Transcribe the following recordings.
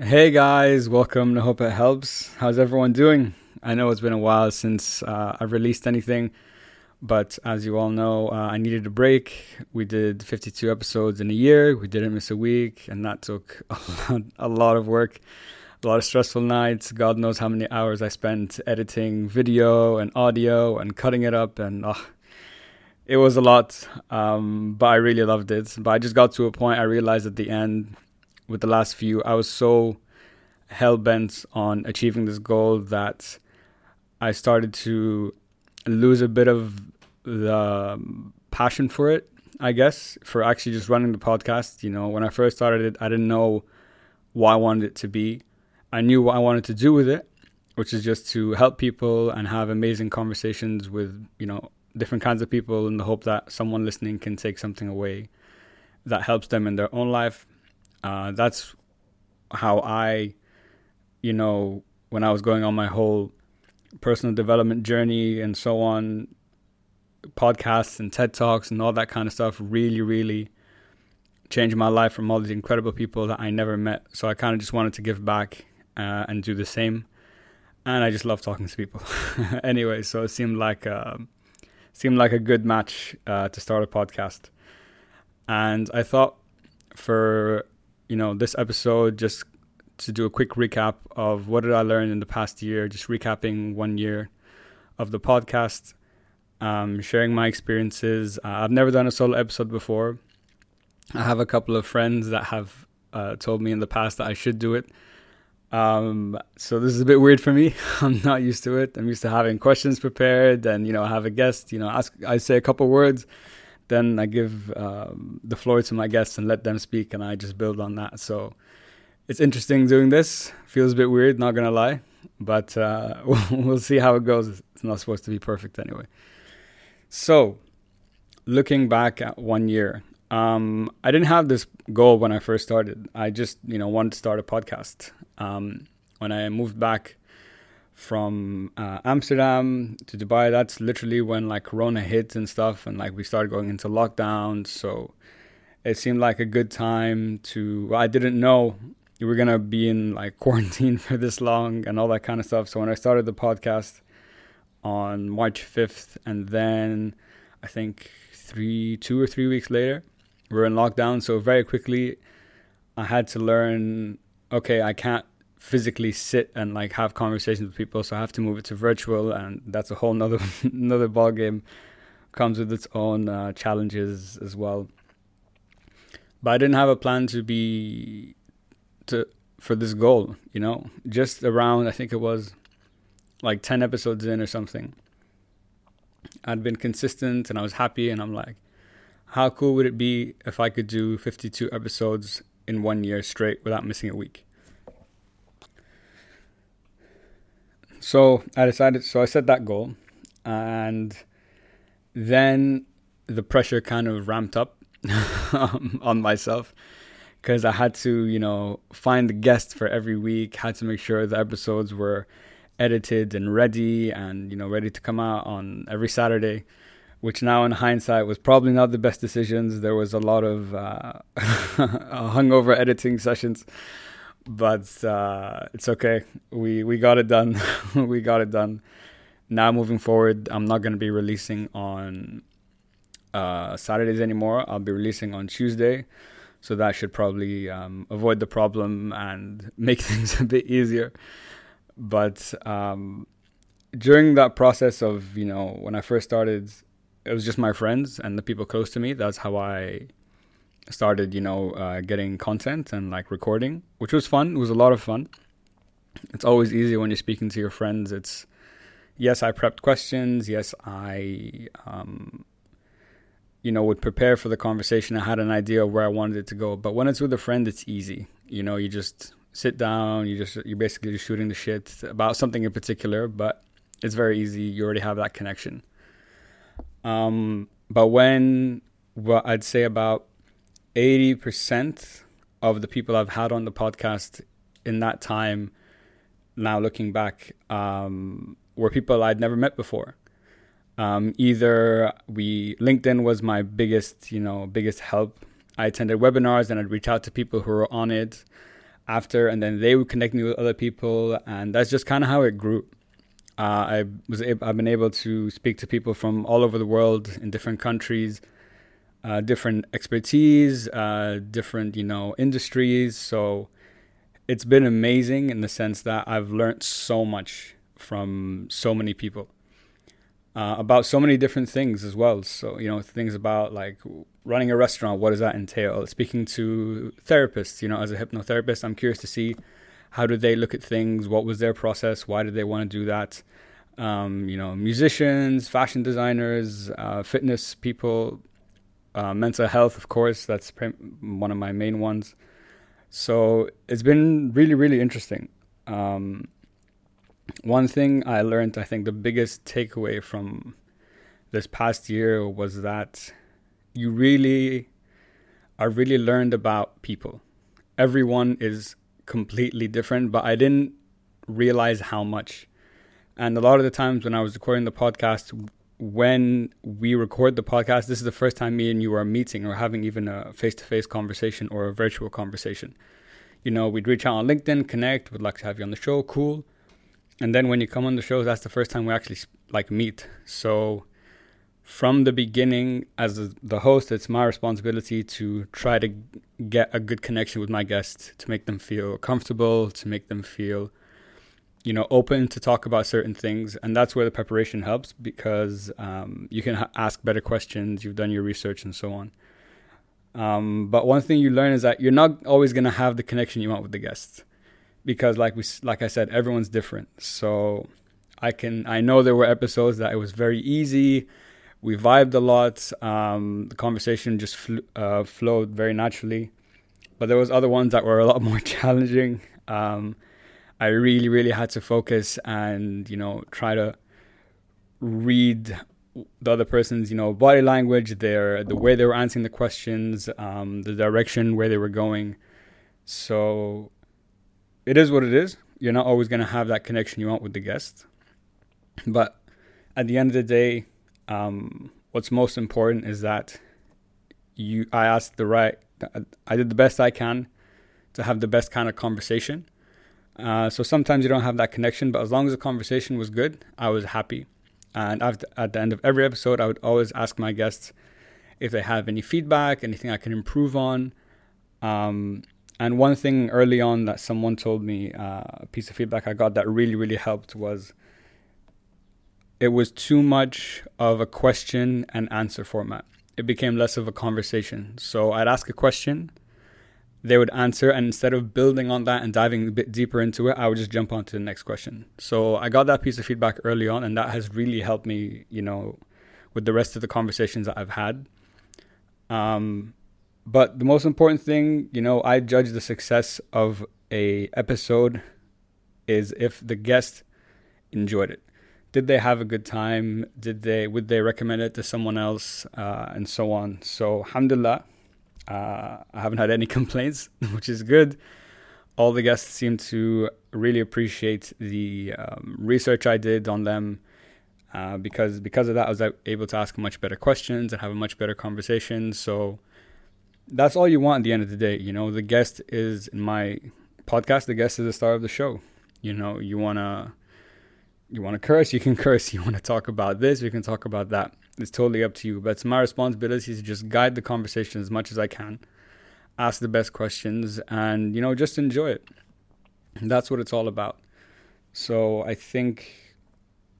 Hey guys, welcome to Hope It Helps. How's everyone doing? I know it's been a while since uh, I've released anything, but as you all know, uh, I needed a break. We did 52 episodes in a year, we didn't miss a week, and that took a lot, a lot of work, a lot of stressful nights. God knows how many hours I spent editing video and audio and cutting it up, and oh, it was a lot, um, but I really loved it. But I just got to a point I realized at the end with the last few, I was so hell bent on achieving this goal that I started to lose a bit of the um, passion for it, I guess, for actually just running the podcast. You know, when I first started it, I didn't know what I wanted it to be. I knew what I wanted to do with it, which is just to help people and have amazing conversations with, you know, different kinds of people in the hope that someone listening can take something away that helps them in their own life. Uh, that's how I, you know, when I was going on my whole personal development journey and so on, podcasts and TED Talks and all that kind of stuff really, really changed my life from all these incredible people that I never met. So I kind of just wanted to give back uh, and do the same. And I just love talking to people. anyway, so it seemed like. Uh, seemed like a good match uh, to start a podcast. And I thought for you know this episode just to do a quick recap of what did I learn in the past year, just recapping one year of the podcast, um, sharing my experiences. Uh, I've never done a solo episode before. I have a couple of friends that have uh, told me in the past that I should do it. Um, so this is a bit weird for me. I'm not used to it. I'm used to having questions prepared, and you know, I have a guest. You know, ask. I say a couple words, then I give um, the floor to my guests and let them speak, and I just build on that. So it's interesting doing this. Feels a bit weird, not gonna lie, but uh, we'll see how it goes. It's not supposed to be perfect anyway. So, looking back at one year, um, I didn't have this goal when I first started. I just, you know, wanted to start a podcast. Um, when I moved back from uh, Amsterdam to Dubai, that's literally when like Corona hit and stuff, and like we started going into lockdown. So it seemed like a good time to. I didn't know we were gonna be in like quarantine for this long and all that kind of stuff. So when I started the podcast on March fifth, and then I think three, two or three weeks later, we are in lockdown. So very quickly, I had to learn. Okay, I can't physically sit and like have conversations with people, so I have to move it to virtual, and that's a whole nother another ball game. Comes with its own uh, challenges as well. But I didn't have a plan to be to for this goal, you know. Just around, I think it was like ten episodes in or something. I'd been consistent and I was happy, and I'm like, how cool would it be if I could do 52 episodes in one year straight without missing a week? So I decided, so I set that goal, and then the pressure kind of ramped up on myself because I had to, you know, find the guest for every week, had to make sure the episodes were edited and ready and, you know, ready to come out on every Saturday, which now in hindsight was probably not the best decisions. There was a lot of uh, hungover editing sessions but uh, it's okay. We we got it done. we got it done. Now moving forward, I'm not going to be releasing on uh, Saturdays anymore. I'll be releasing on Tuesday, so that should probably um, avoid the problem and make things a bit easier. But um, during that process of you know when I first started, it was just my friends and the people close to me. That's how I started, you know, uh, getting content and like recording, which was fun. It was a lot of fun. It's always easy when you're speaking to your friends. It's yes, I prepped questions. Yes, I, um, you know, would prepare for the conversation. I had an idea of where I wanted it to go. But when it's with a friend, it's easy. You know, you just sit down. You just you're basically just shooting the shit about something in particular. But it's very easy. You already have that connection. Um, but when what I'd say about 80% of the people I've had on the podcast in that time, now looking back, um, were people I'd never met before. Um, either we LinkedIn was my biggest, you know, biggest help. I attended webinars and I'd reach out to people who were on it. after, and then they would connect me with other people, and that's just kind of how it grew. Uh, I was I've been able to speak to people from all over the world in different countries, uh, different expertise, uh, different you know industries. So it's been amazing in the sense that I've learned so much from so many people uh, about so many different things as well. So, you know, things about like running a restaurant, what does that entail? Speaking to therapists, you know, as a hypnotherapist, I'm curious to see how did they look at things? What was their process? Why did they want to do that? Um, you know, musicians, fashion designers, uh, fitness people, uh, mental health, of course, that's one of my main ones. So it's been really, really interesting. Um, one thing I learned, I think the biggest takeaway from this past year was that you really are really learned about people. Everyone is completely different, but I didn't realize how much. And a lot of the times when I was recording the podcast, when we record the podcast, this is the first time me and you are meeting or having even a face to face conversation or a virtual conversation. You know, we'd reach out on LinkedIn, connect, would like to have you on the show, cool and then when you come on the show, that's the first time we actually like meet. So from the beginning, as the host, it's my responsibility to try to get a good connection with my guests, to make them feel comfortable, to make them feel, you know, open to talk about certain things, and that's where the preparation helps because um, you can ha- ask better questions. You've done your research and so on. Um, but one thing you learn is that you're not always going to have the connection you want with the guests because like we like I said, everyone's different. So I can I know there were episodes that it was very easy. We vibed a lot. Um, the conversation just fl- uh, flowed very naturally. But there was other ones that were a lot more challenging. Um, I really, really had to focus and you know try to read the other person's you know body language, their the way they were answering the questions, um, the direction where they were going. So it is what it is. You're not always going to have that connection you want with the guest. But at the end of the day, um, what's most important is that you I asked the right I did the best I can to have the best kind of conversation. Uh, so sometimes you don't have that connection, but as long as the conversation was good, I was happy. And at the end of every episode, I would always ask my guests if they have any feedback, anything I can improve on. Um, and one thing early on that someone told me, uh, a piece of feedback I got that really, really helped was it was too much of a question and answer format. It became less of a conversation. So I'd ask a question, they would answer, and instead of building on that and diving a bit deeper into it, I would just jump on to the next question. So I got that piece of feedback early on, and that has really helped me, you know, with the rest of the conversations that I've had. Um, but the most important thing, you know, I judge the success of a episode is if the guest enjoyed it. Did they have a good time? Did they would they recommend it to someone else, uh, and so on. So, alhamdulillah, uh, I haven't had any complaints, which is good. All the guests seem to really appreciate the um, research I did on them. Uh, because because of that, I was able to ask much better questions and have a much better conversation. So that's all you want at the end of the day. You know, the guest is in my podcast. The guest is the star of the show. You know, you wanna you want to curse, you can curse. You want to talk about this, we can talk about that. It's totally up to you. But it's my responsibility to just guide the conversation as much as I can, ask the best questions, and you know, just enjoy it. And that's what it's all about. So I think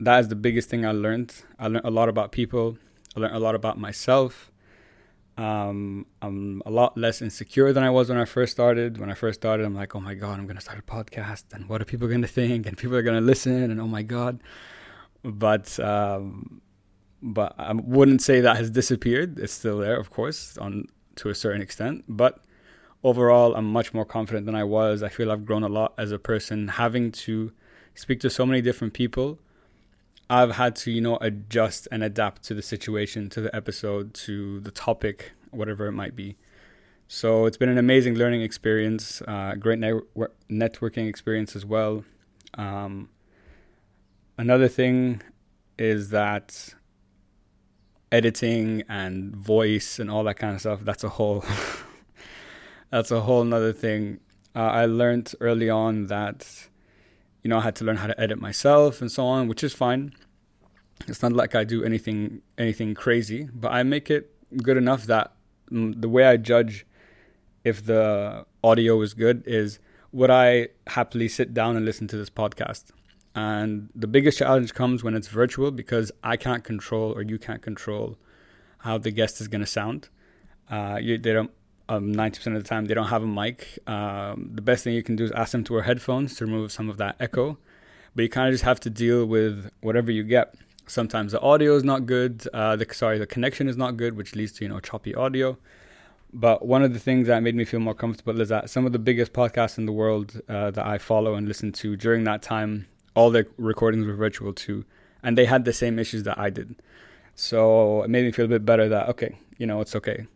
that is the biggest thing I learned. I learned a lot about people. I learned a lot about myself. Um, I'm a lot less insecure than I was when I first started. When I first started, I'm like, oh my God, I'm going to start a podcast. And what are people going to think? And people are going to listen. And oh my God. But, um, but I wouldn't say that has disappeared. It's still there, of course, on to a certain extent. But overall, I'm much more confident than I was. I feel I've grown a lot as a person, having to speak to so many different people I've had to, you know, adjust and adapt to the situation, to the episode, to the topic, whatever it might be. So it's been an amazing learning experience, uh, great networking experience as well. Um, another thing is that editing and voice and all that kind of stuff, that's a whole, that's a whole another thing. Uh, I learned early on that, you know, I had to learn how to edit myself and so on, which is fine. It's not like I do anything anything crazy, but I make it good enough that mm, the way I judge if the audio is good is would I happily sit down and listen to this podcast? And the biggest challenge comes when it's virtual because I can't control or you can't control how the guest is going to sound. Uh, you, they don't. Um, 90% of the time, they don't have a mic. Um, the best thing you can do is ask them to wear headphones to remove some of that echo. But you kind of just have to deal with whatever you get. Sometimes the audio is not good. Uh, the sorry, the connection is not good, which leads to you know choppy audio. But one of the things that made me feel more comfortable is that some of the biggest podcasts in the world uh, that I follow and listen to during that time, all the recordings were virtual too, and they had the same issues that I did. So it made me feel a bit better that okay, you know, it's okay.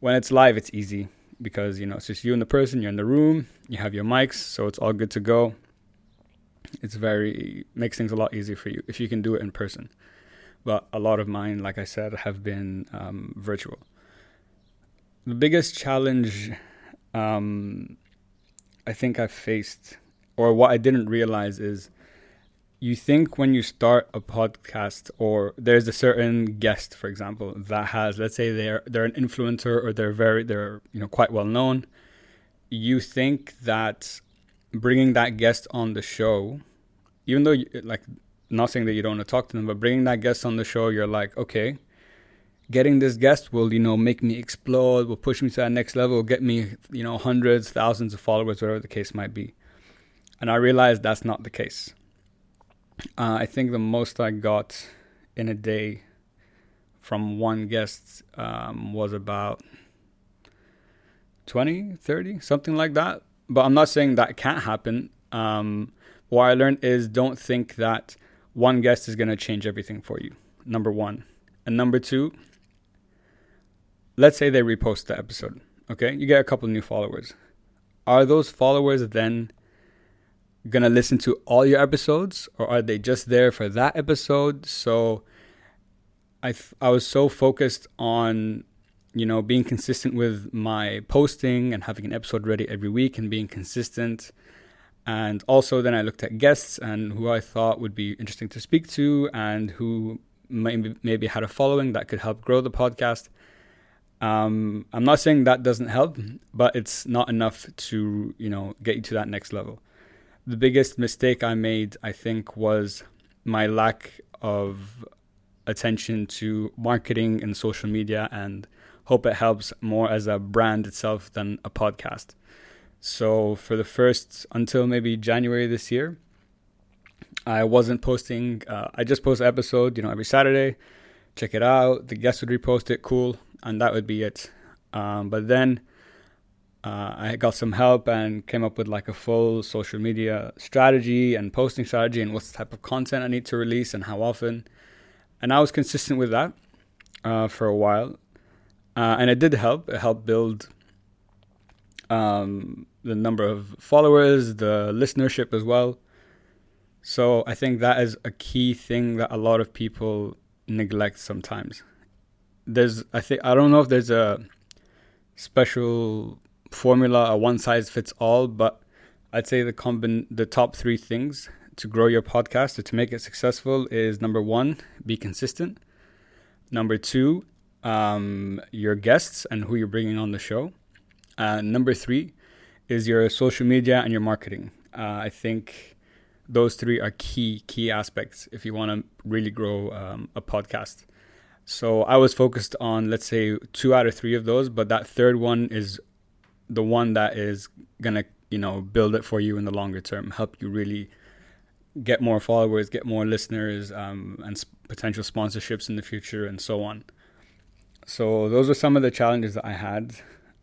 When it's live, it's easy because you know it's just you and the person. You're in the room. You have your mics, so it's all good to go. It's very makes things a lot easier for you if you can do it in person. But a lot of mine, like I said, have been um, virtual. The biggest challenge um, I think I've faced, or what I didn't realize, is you think when you start a podcast or there's a certain guest for example that has let's say they're they're an influencer or they're very they're you know quite well known you think that bringing that guest on the show even though you, like not saying that you don't want to talk to them but bringing that guest on the show you're like okay getting this guest will you know make me explode will push me to that next level get me you know hundreds thousands of followers whatever the case might be. And i realized that's not the case uh, I think the most I got in a day from one guest um, was about 20, 30, something like that. But I'm not saying that can't happen. Um, what I learned is don't think that one guest is going to change everything for you. Number one. And number two, let's say they repost the episode. Okay. You get a couple new followers. Are those followers then gonna listen to all your episodes or are they just there for that episode? So i th- i was so focused on you know being consistent with my posting and having an episode ready every week and being consistent. And also then i looked at guests and who i thought would be interesting to speak to and who maybe maybe had a following that could help grow the podcast. Um, i'm not saying that doesn't help but it's not enough to you know get you to that next level the biggest mistake I made, I think, was my lack of attention to marketing and social media and hope it helps more as a brand itself than a podcast. So for the first until maybe January this year, I wasn't posting. Uh, I just post an episode, you know, every Saturday. Check it out. The guests would repost it, cool, and that would be it. Um, but then uh, I got some help and came up with like a full social media strategy and posting strategy and what type of content I need to release and how often. And I was consistent with that uh, for a while. Uh, and it did help. It helped build um, the number of followers, the listenership as well. So I think that is a key thing that a lot of people neglect sometimes. There's, I think, I don't know if there's a special formula, a one size fits all, but I'd say the combin the top three things to grow your podcast or to make it successful is number one, be consistent. Number two, um, your guests and who you're bringing on the show. Uh, number three is your social media and your marketing. Uh, I think those three are key key aspects if you want to really grow um, a podcast. So I was focused on let's say two out of three of those, but that third one is the one that is gonna you know build it for you in the longer term, help you really get more followers, get more listeners, um, and potential sponsorships in the future, and so on. So those are some of the challenges that I had.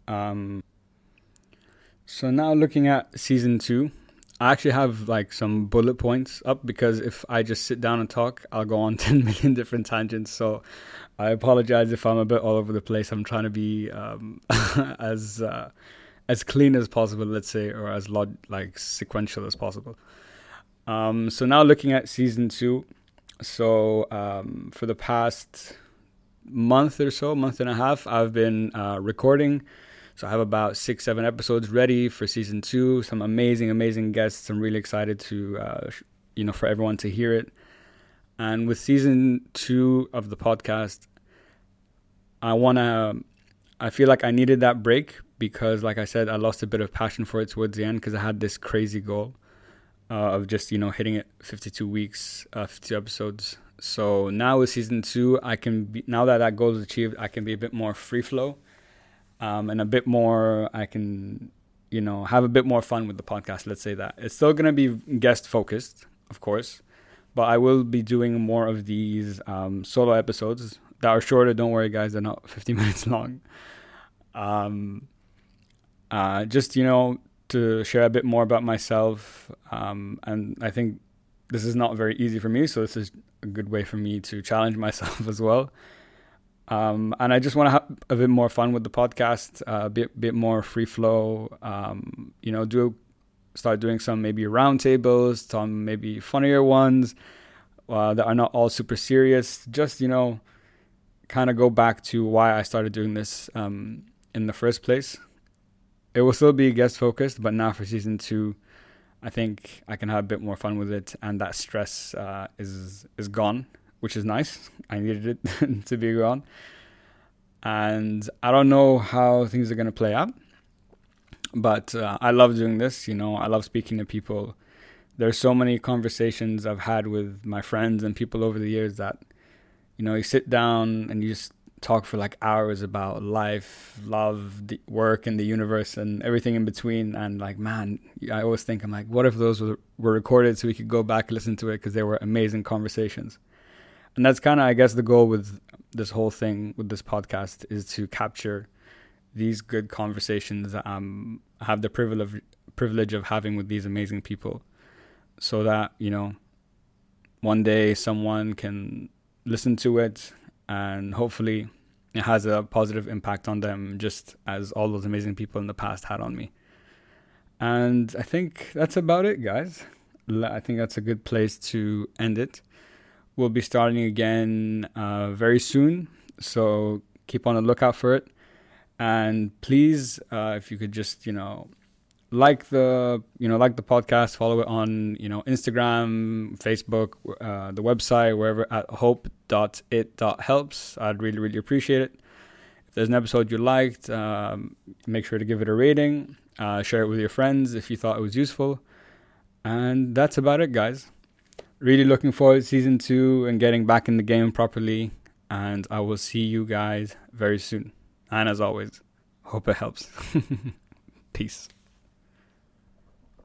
Um, so now looking at season two, I actually have like some bullet points up because if I just sit down and talk, I'll go on 10 million different tangents. So I apologize if I'm a bit all over the place. I'm trying to be um, as uh, as clean as possible, let's say, or as log- like sequential as possible. Um, so now looking at season two, so um, for the past month or so, month and a half, I've been uh, recording So I have about six, seven episodes ready for season two. Some amazing, amazing guests. I'm really excited to, uh, you know, for everyone to hear it. And with season two of the podcast, I want to, I feel like I needed that break because, like I said, I lost a bit of passion for it towards the end because I had this crazy goal uh, of just, you know, hitting it 52 weeks, uh, 52 episodes. So now with season two, I can be, now that that goal is achieved, I can be a bit more free flow um, and a bit more, I can, you know, have a bit more fun with the podcast. Let's say that. It's still going to be guest focused, of course, but I will be doing more of these um, solo episodes that are shorter. Don't worry, guys, they're not 50 minutes long. Um, uh, just, you know, to share a bit more about myself. Um, and I think this is not very easy for me, so this is a good way for me to challenge myself as well. Um, and I just want to have a bit more fun with the podcast, uh, a bit bit more free flow. Um, you know, do start doing some maybe roundtables, some maybe funnier ones uh, that are not all super serious. Just you know, kind of go back to why I started doing this um, in the first place. It will still be guest focused, but now for season two, I think I can have a bit more fun with it, and that stress uh, is is gone which is nice. I needed it to be gone. And I don't know how things are going to play out, but uh, I love doing this. You know, I love speaking to people. There's so many conversations I've had with my friends and people over the years that, you know, you sit down and you just talk for like hours about life, love, the work, and the universe, and everything in between. And like, man, I always think I'm like, what if those were, were recorded so we could go back and listen to it because they were amazing conversations and that's kind of i guess the goal with this whole thing with this podcast is to capture these good conversations that um, I have the privilege privilege of having with these amazing people. So that you know one day someone can listen to it and hopefully it has a positive impact on them just as all those amazing people in the past had on me. And i think that's about it guys. I think that's a good place to end it will be starting again uh, very soon. So keep on the lookout for it. And please, uh, if you could just, you know, like the, you know, like the podcast, follow it on, you know, Instagram, Facebook, uh, the website, wherever at hope.it.helps. I'd really, really appreciate it. If there's an episode you liked, um, make sure to give it a rating. Uh, share it with your friends if you thought it was useful. And that's about it, guys really looking forward to season two and getting back in the game properly. And I will see you guys very soon. And as always, hope it helps. Peace.